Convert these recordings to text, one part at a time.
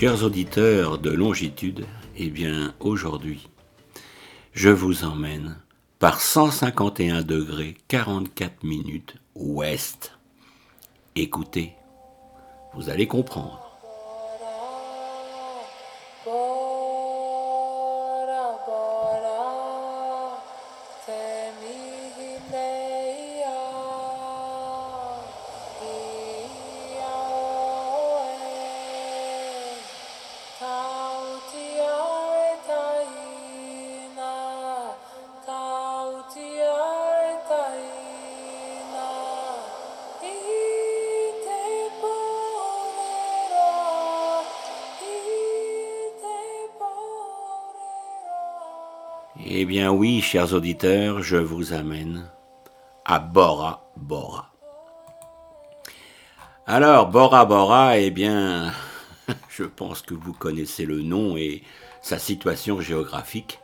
Chers auditeurs de longitude, eh bien aujourd'hui, je vous emmène par 151 degrés 44 minutes ouest. Écoutez, vous allez comprendre. Eh bien oui, chers auditeurs, je vous amène à Bora Bora. Alors, Bora Bora, eh bien, je pense que vous connaissez le nom et sa situation géographique.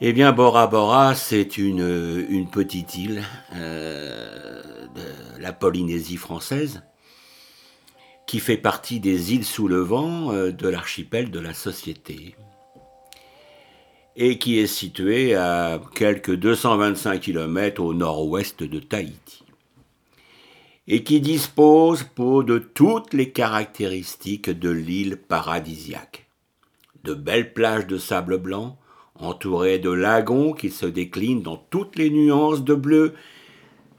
Eh bien, Bora Bora, c'est une, petite île euh, de la Polynésie française qui fait partie des îles sous le vent euh, de l'archipel de la Société et qui est situé à quelques 225 km au nord-ouest de Tahiti, et qui dispose de toutes les caractéristiques de l'île paradisiaque. De belles plages de sable blanc, entourées de lagons qui se déclinent dans toutes les nuances de bleu,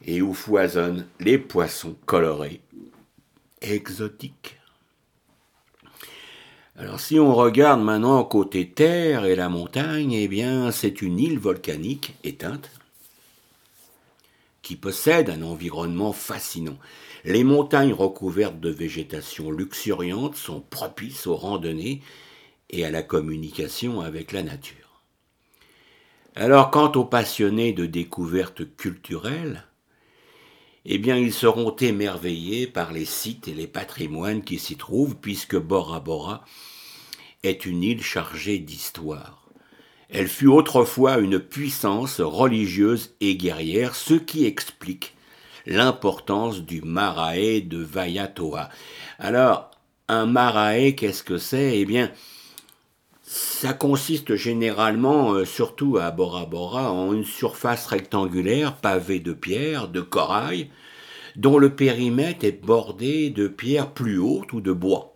et où foisonnent les poissons colorés exotiques. Alors si on regarde maintenant côté terre et la montagne, eh bien c'est une île volcanique éteinte qui possède un environnement fascinant. Les montagnes recouvertes de végétation luxuriante sont propices aux randonnées et à la communication avec la nature. Alors quant aux passionnés de découvertes culturelles, eh bien ils seront émerveillés par les sites et les patrimoines qui s'y trouvent, puisque Bora Bora est une île chargée d'histoire. Elle fut autrefois une puissance religieuse et guerrière, ce qui explique l'importance du marae de Vaiatoa. Alors, un marae, qu'est-ce que c'est? Eh bien, ça consiste généralement, euh, surtout à Bora Bora, en une surface rectangulaire pavée de pierres, de corail, dont le périmètre est bordé de pierres plus hautes ou de bois.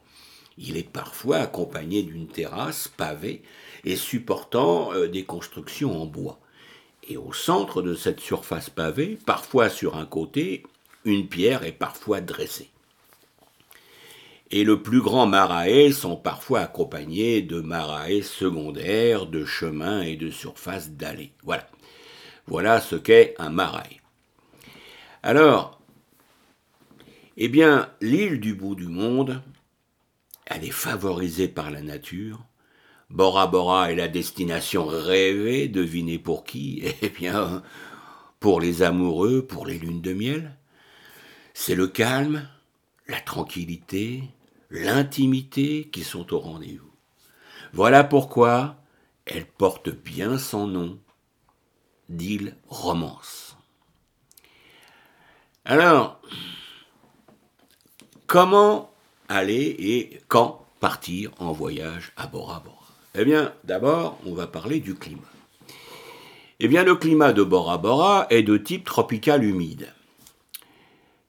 Il est parfois accompagné d'une terrasse pavée et supportant euh, des constructions en bois. Et au centre de cette surface pavée, parfois sur un côté, une pierre est parfois dressée et le plus grand marae sont parfois accompagnés de marae secondaires, de chemins et de surfaces d'allées. Voilà. Voilà ce qu'est un marae. Alors, eh bien, l'île du bout du monde, elle est favorisée par la nature. Bora Bora est la destination rêvée, devinez pour qui? Eh bien, pour les amoureux, pour les lunes de miel. C'est le calme, la tranquillité, l'intimité qui sont au rendez-vous. Voilà pourquoi elle porte bien son nom d'île romance. Alors, comment aller et quand partir en voyage à Bora Bora? Eh bien, d'abord, on va parler du climat. Eh bien, le climat de Bora Bora est de type tropical humide.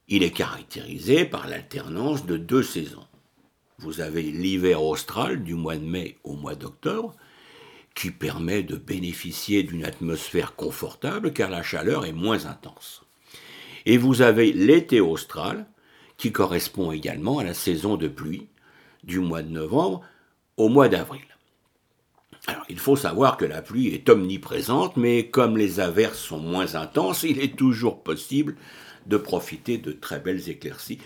Il est caractérisé par l'alternance de deux saisons. Vous avez l'hiver austral du mois de mai au mois d'octobre, qui permet de bénéficier d'une atmosphère confortable car la chaleur est moins intense. Et vous avez l'été austral, qui correspond également à la saison de pluie du mois de novembre au mois d'avril. Alors, il faut savoir que la pluie est omniprésente, mais comme les averses sont moins intenses, il est toujours possible de profiter de très belles éclaircies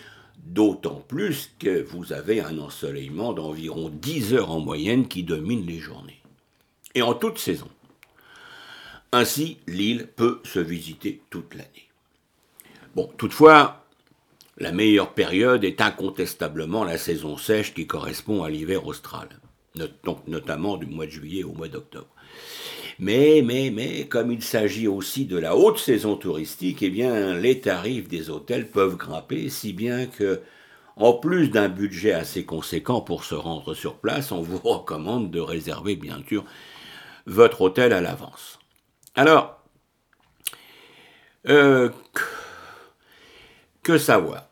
d'autant plus que vous avez un ensoleillement d'environ 10 heures en moyenne qui domine les journées. Et en toute saison. Ainsi, l'île peut se visiter toute l'année. Bon, toutefois, la meilleure période est incontestablement la saison sèche qui correspond à l'hiver austral, donc notamment du mois de juillet au mois d'octobre. Mais, mais, mais, comme il s'agit aussi de la haute saison touristique, eh bien, les tarifs des hôtels peuvent grimper, si bien que, en plus d'un budget assez conséquent pour se rendre sur place, on vous recommande de réserver bien sûr votre hôtel à l'avance. Alors, euh, que savoir?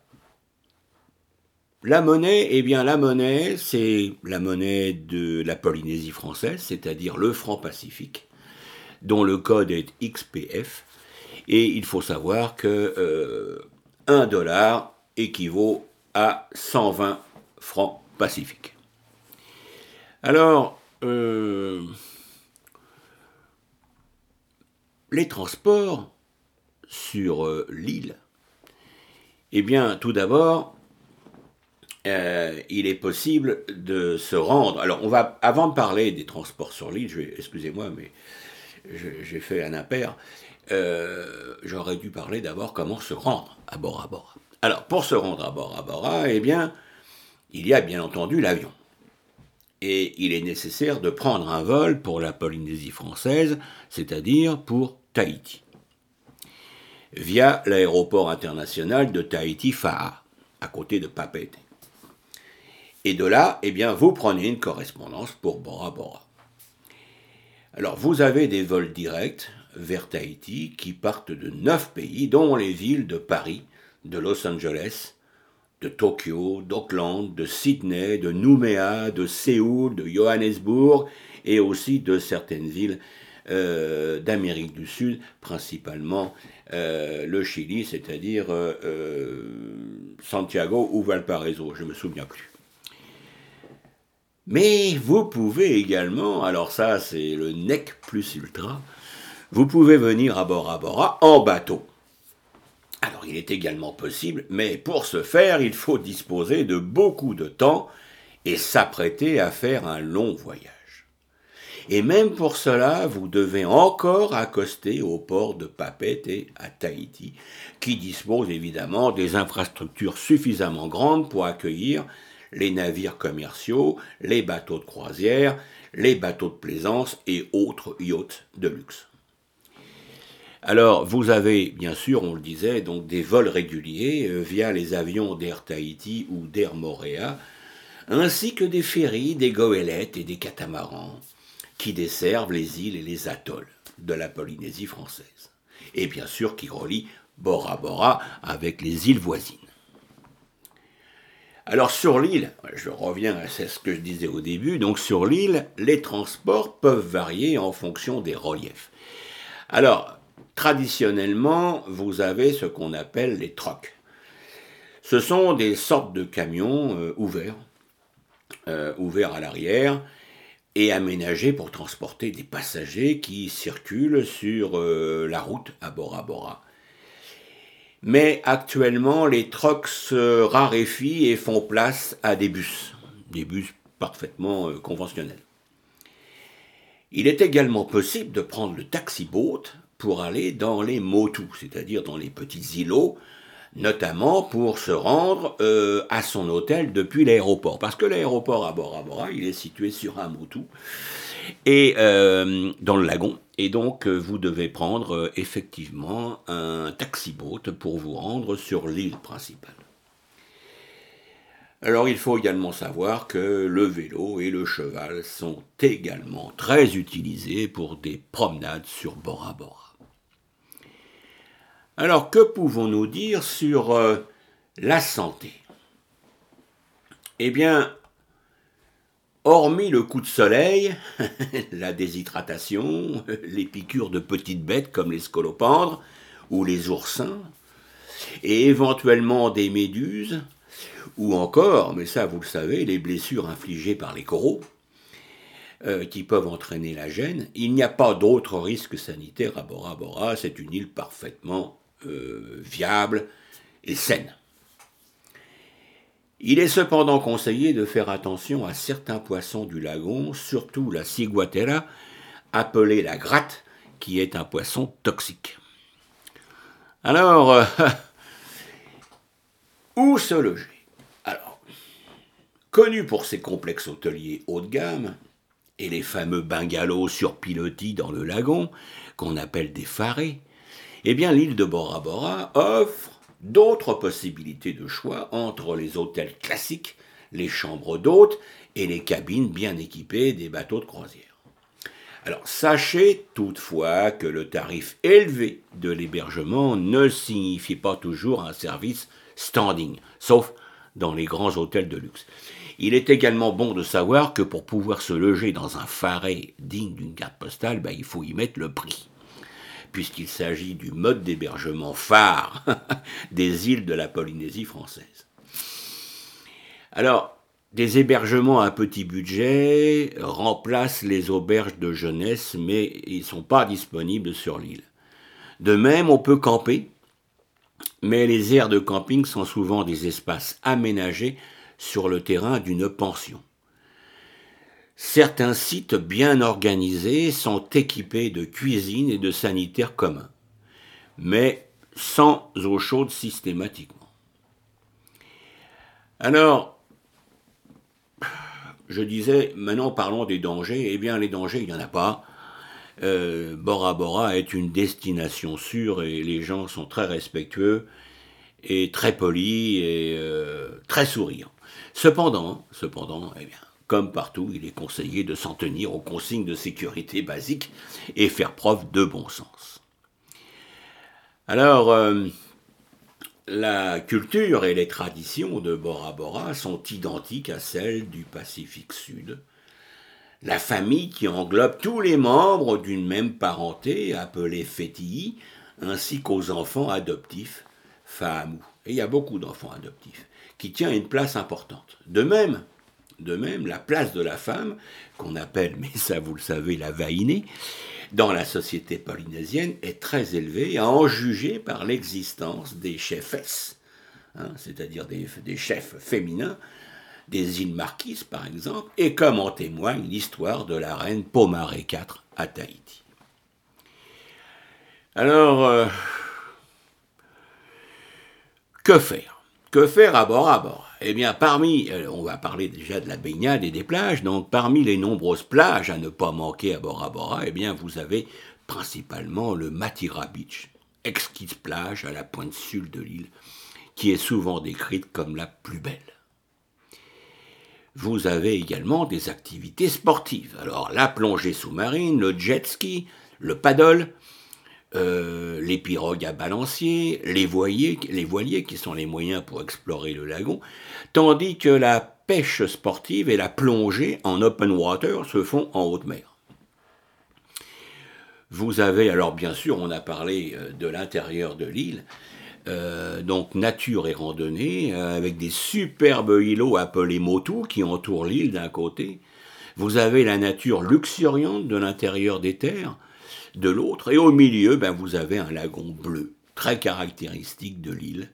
La monnaie, eh bien la monnaie, c'est la monnaie de la Polynésie française, c'est-à-dire le franc pacifique, dont le code est XPF, et il faut savoir que 1 euh, dollar équivaut à 120 francs pacifiques. Alors, euh, les transports sur euh, l'île, eh bien, tout d'abord, il est possible de se rendre. Alors, on va, avant de parler des transports sur l'île, excusez-moi, mais j'ai fait un impair. Euh, j'aurais dû parler d'abord comment se rendre à Bora Bora. Alors, pour se rendre à Bora Bora, eh bien, il y a bien entendu l'avion. Et il est nécessaire de prendre un vol pour la Polynésie française, c'est-à-dire pour Tahiti, via l'aéroport international de Tahiti-Fa'a, à côté de Papeete. Et de là, eh bien, vous prenez une correspondance pour Bora Bora. Alors, vous avez des vols directs vers Tahiti qui partent de neuf pays, dont les villes de Paris, de Los Angeles, de Tokyo, d'Auckland, de Sydney, de Nouméa, de Séoul, de Johannesburg et aussi de certaines villes euh, d'Amérique du Sud, principalement euh, le Chili, c'est-à-dire euh, Santiago ou Valparaiso, je ne me souviens plus. Mais vous pouvez également, alors ça c'est le NEC plus ultra, vous pouvez venir à Bora Bora en bateau. Alors il est également possible, mais pour ce faire, il faut disposer de beaucoup de temps et s'apprêter à faire un long voyage. Et même pour cela, vous devez encore accoster au port de Papeete à Tahiti, qui dispose évidemment des infrastructures suffisamment grandes pour accueillir les navires commerciaux, les bateaux de croisière, les bateaux de plaisance et autres yachts de luxe. Alors, vous avez, bien sûr, on le disait, donc des vols réguliers euh, via les avions d'Air Tahiti ou d'Air Moréa, ainsi que des ferries, des goélettes et des catamarans qui desservent les îles et les atolls de la Polynésie française. Et bien sûr qui relient Bora Bora avec les îles voisines. Alors sur l'île, je reviens à ce que je disais au début, donc sur l'île, les transports peuvent varier en fonction des reliefs. Alors, traditionnellement, vous avez ce qu'on appelle les trocs. Ce sont des sortes de camions euh, ouverts, euh, ouverts à l'arrière et aménagés pour transporter des passagers qui circulent sur euh, la route à Bora Bora. Mais actuellement, les trocs se raréfient et font place à des bus, des bus parfaitement conventionnels. Il est également possible de prendre le taxi-boat pour aller dans les motus, c'est-à-dire dans les petits îlots, notamment pour se rendre euh, à son hôtel depuis l'aéroport. Parce que l'aéroport à Bora, il est situé sur un motu, et euh, dans le lagon. Et donc, euh, vous devez prendre effectivement un taxi-boat pour vous rendre sur l'île principale. Alors il faut également savoir que le vélo et le cheval sont également très utilisés pour des promenades sur Bora Bora. Alors, que pouvons-nous dire sur euh, la santé? Eh bien, hormis le coup de soleil, la déshydratation, les piqûres de petites bêtes comme les scolopendres ou les oursins, et éventuellement des méduses, ou encore, mais ça vous le savez, les blessures infligées par les coraux, euh, qui peuvent entraîner la gêne, il n'y a pas d'autre risque sanitaire à Bora Bora, c'est une île parfaitement euh, viable et saine. Il est cependant conseillé de faire attention à certains poissons du lagon, surtout la ciguatera, appelée la gratte, qui est un poisson toxique. Alors, euh, où se loger? Alors, connu pour ses complexes hôteliers haut de gamme et les fameux bungalows sur pilotis dans le lagon, qu'on appelle des farés, eh bien l'île de Bora Bora offre d'autres possibilités de choix entre les hôtels classiques, les chambres d'hôtes et les cabines bien équipées des bateaux de croisière. Alors sachez toutefois que le tarif élevé de l'hébergement ne signifie pas toujours un service standing, sauf dans les grands hôtels de luxe. Il est également bon de savoir que pour pouvoir se loger dans un faré digne d'une carte postale, ben, il faut y mettre le prix, puisqu'il s'agit du mode d'hébergement phare des îles de la Polynésie française. Alors, des hébergements à petit budget remplacent les auberges de jeunesse, mais ils ne sont pas disponibles sur l'île. De même, on peut camper, mais les aires de camping sont souvent des espaces aménagés sur le terrain d'une pension. Certains sites bien organisés sont équipés de cuisines et de sanitaires communs, mais sans eau chaude systématiquement. Alors, je disais, maintenant parlons des dangers. Eh bien, les dangers, il n'y en a pas. Euh, Bora Bora est une destination sûre et les gens sont très respectueux et très polis et euh, très souriants. Cependant, cependant, eh bien, comme partout, il est conseillé de s'en tenir aux consignes de sécurité basiques et faire preuve de bon sens. Alors, euh, la culture et les traditions de Bora Bora sont identiques à celles du Pacifique Sud. La famille qui englobe tous les membres d'une même parenté appelée Fétii, ainsi qu'aux enfants adoptifs, Fahamou. Et il y a beaucoup d'enfants adoptifs, qui tient une place importante. De même, de même, la place de la femme, qu'on appelle, mais ça vous le savez, la vaïnée, dans la société polynésienne est très élevé, à en juger par l'existence des chefesses, hein, c'est-à-dire des, chefs féminins, des îles Marquises par exemple, et comme en témoigne l'histoire de la reine Pomaré IV à Tahiti. Alors, euh, que faire? Que faire à bord à bord? Eh bien, parmi, euh, on va parler déjà de la baignade et des plages, donc parmi les nombreuses plages à ne pas manquer à Bora Bora, eh bien, vous avez principalement le Matira Beach, exquise plage à la pointe sud de l'île, qui est souvent décrite comme la plus belle. Vous avez également des activités sportives. Alors, la plongée sous-marine, le jet ski, le paddle, euh, les pirogues à balancier, les voiliers, qui sont les moyens pour explorer le lagon, tandis que la pêche sportive et la plongée en open water se font en haute mer. Vous avez, alors bien sûr, on a parlé euh, de l'intérieur de l'île, euh, donc nature et randonnée, avec des superbes îlots appelés Motu qui entourent l'île d'un côté. Vous avez la nature luxuriante de l'intérieur des terres, de l'autre, et au milieu, ben, vous avez un lagon bleu, très caractéristique de l'île.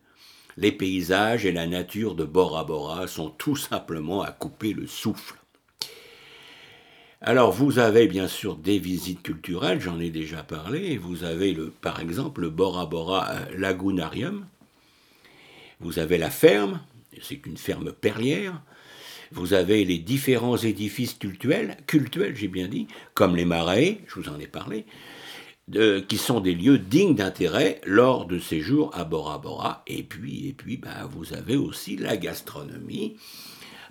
Les paysages et la nature de Bora Bora sont tout simplement à couper le souffle. Alors vous avez bien sûr des visites culturelles, j'en ai déjà parlé. Vous avez le, par exemple le Bora Bora euh, Lagunarium. Vous avez la ferme, c'est une ferme perlière. Vous avez les différents édifices cultuels, j'ai bien dit, comme les marais, je vous en ai parlé, qui sont des lieux dignes d'intérêt lors de séjours à Bora Bora. Et puis, et puis bah, vous avez aussi la gastronomie.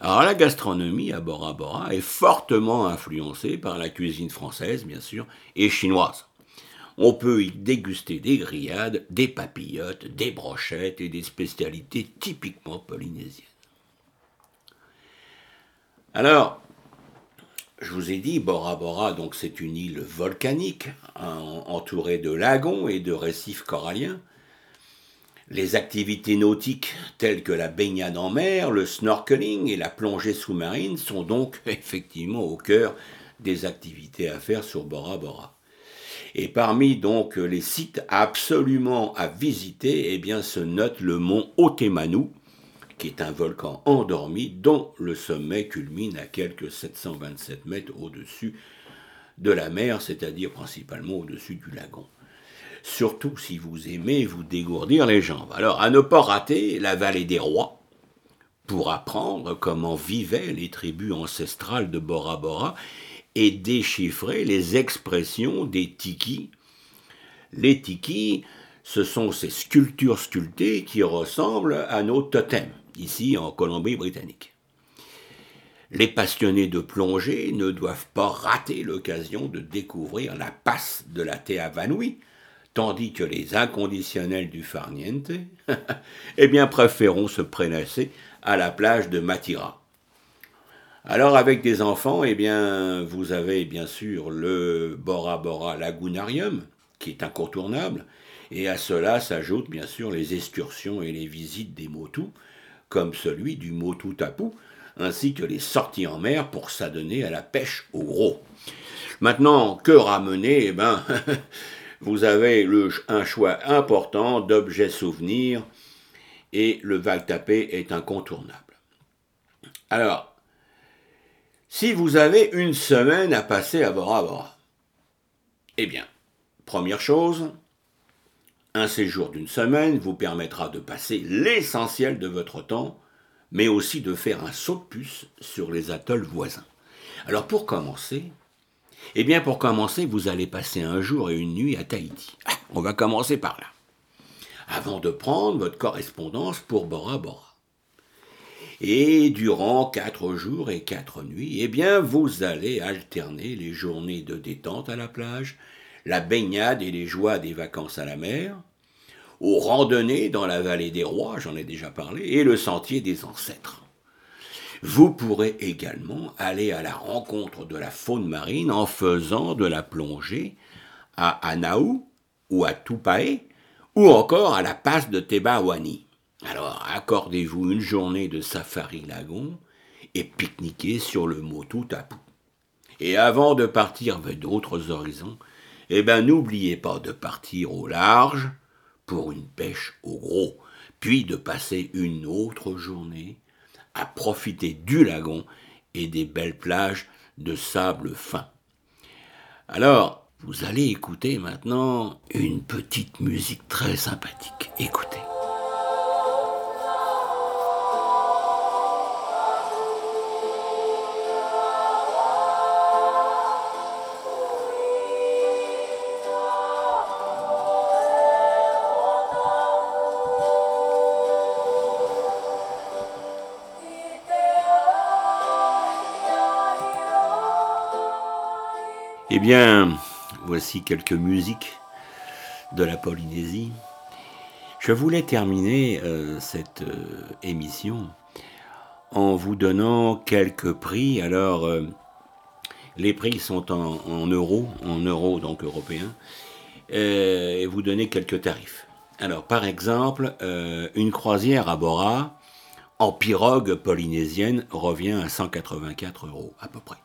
Alors la gastronomie à Bora Bora est fortement influencée par la cuisine française, bien sûr, et chinoise. On peut y déguster des grillades, des papillotes, des brochettes et des spécialités typiquement polynésiennes. Alors, je vous ai dit, Bora Bora, donc c'est une île volcanique entourée de lagons et de récifs coralliens. Les activités nautiques telles que la baignade en mer, le snorkeling et la plongée sous-marine sont donc effectivement au cœur des activités à faire sur Bora Bora. Et parmi donc les sites absolument à visiter, eh bien se note le mont Otemanu, qui est un volcan endormi dont le sommet culmine à quelques 727 mètres au-dessus de la mer, c'est-à-dire principalement au-dessus du lagon. Surtout si vous aimez vous dégourdir les jambes. Alors, à ne pas rater la vallée des rois, pour apprendre comment vivaient les tribus ancestrales de Bora Bora et déchiffrer les expressions des tikis. Les tikis, ce sont ces sculptures sculptées qui ressemblent à nos totems, ici en Colombie-Britannique. Les passionnés de plongée ne doivent pas rater l'occasion de découvrir la passe de la Vanui, tandis que les inconditionnels du farniente, eh bien, préféreront se prélasser à la plage de Matira. Alors, avec des enfants, eh bien, vous avez bien sûr le Bora Bora Lagunarium, qui est incontournable, et à cela s'ajoutent bien sûr les excursions et les visites des motus, comme celui du Motu Tapu, ainsi que les sorties en mer pour s'adonner à la pêche au gros. Maintenant, que ramener? Eh ben, vous avez un choix important d'objets souvenirs et le Valtapé est incontournable. Alors, si vous avez une semaine à passer à Bora Bora, eh bien, première chose, un séjour d'une semaine vous permettra de passer l'essentiel de votre temps, mais aussi de faire un saut de puce sur les atolls voisins. Alors pour commencer, eh bien pour commencer, vous allez passer un jour et une nuit à Tahiti. Ah, on va commencer par là. Avant de prendre votre correspondance pour Bora Bora. Et durant quatre jours et quatre nuits, eh bien vous allez alterner les journées de détente à la plage, la baignade et les joies des vacances à la mer, aux randonnées dans la vallée des rois, j'en ai déjà parlé, et le sentier des ancêtres. Vous pourrez également aller à la rencontre de la faune marine en faisant de la plongée à Anaou ou à Tupae ou encore à la passe de Tebawani. Alors accordez-vous une journée de safari lagon et pique-niquez sur le Motu Tapu. Et avant de partir vers d'autres horizons, eh ben n'oubliez pas de partir au large pour une pêche au gros, puis de passer une autre journée à profiter du lagon et des belles plages de sable fin. Alors, vous allez écouter maintenant une petite musique très sympathique. Écoutez. Eh bien, voici quelques musiques de la Polynésie. Je voulais terminer euh, cette euh, émission en vous donnant quelques prix. Alors, euh, les prix sont en, euros, en euros donc européens, et vous donner quelques tarifs. Alors, par exemple, une croisière à Bora en pirogue polynésienne revient à 184 euros à peu près.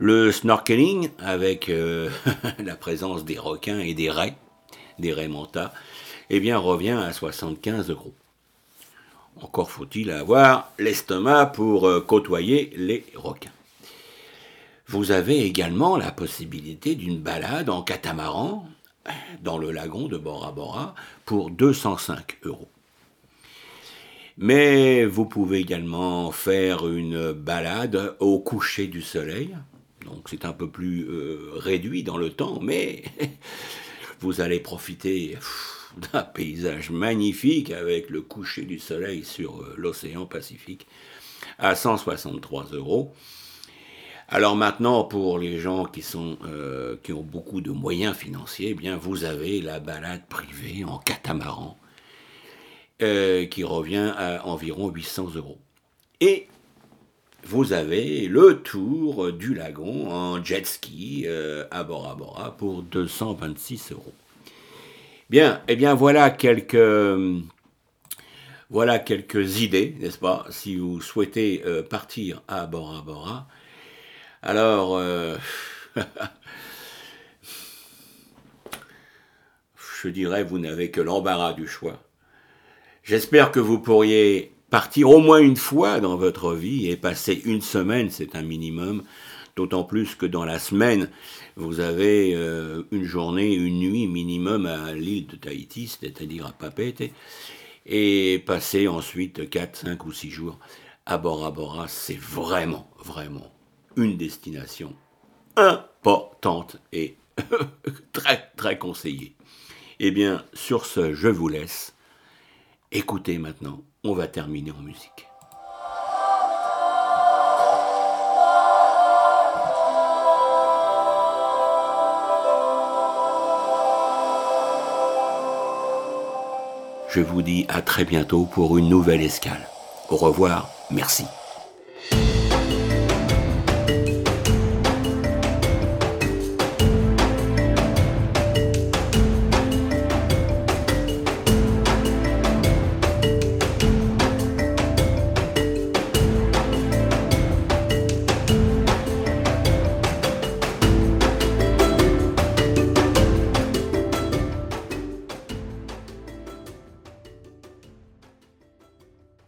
Le snorkeling, avec euh, la présence des requins et des raies, des raies manta, eh bien, revient à 75 euros. Encore faut-il avoir l'estomac pour euh, côtoyer les requins. Vous avez également la possibilité d'une balade en catamaran dans le lagon de Bora Bora pour 205 euros. Mais vous pouvez également faire une balade au coucher du soleil donc c'est un peu plus euh, réduit dans le temps, mais vous allez profiter d'un paysage magnifique avec le coucher du soleil sur euh, l'océan Pacifique à 163 euros. Alors maintenant, pour les gens qui, euh, ont beaucoup de moyens financiers, eh bien vous avez la balade privée en catamaran qui revient à environ 800 euros. Et vous avez le tour du lagon en jet ski euh, à Bora Bora pour 226 euros. Bien, et eh bien voilà quelques, voilà idées, n'est-ce pas, si vous souhaitez euh, partir à Bora Bora. Alors, euh, je dirais, vous n'avez que l'embarras du choix. J'espère que vous pourriez partir au moins une fois dans votre vie et passer une semaine, c'est un minimum, d'autant plus que dans la semaine, vous avez euh, une journée, une nuit minimum à l'île de Tahiti, c'est-à-dire à Papete, et passer ensuite 4, 5 ou 6 jours à Bora Bora, c'est vraiment, vraiment une destination importante et très, très conseillée. Eh bien, sur ce, je vous laisse. Écoutez maintenant, on va terminer en musique. Je vous dis à très bientôt pour une nouvelle escale. Au revoir, merci.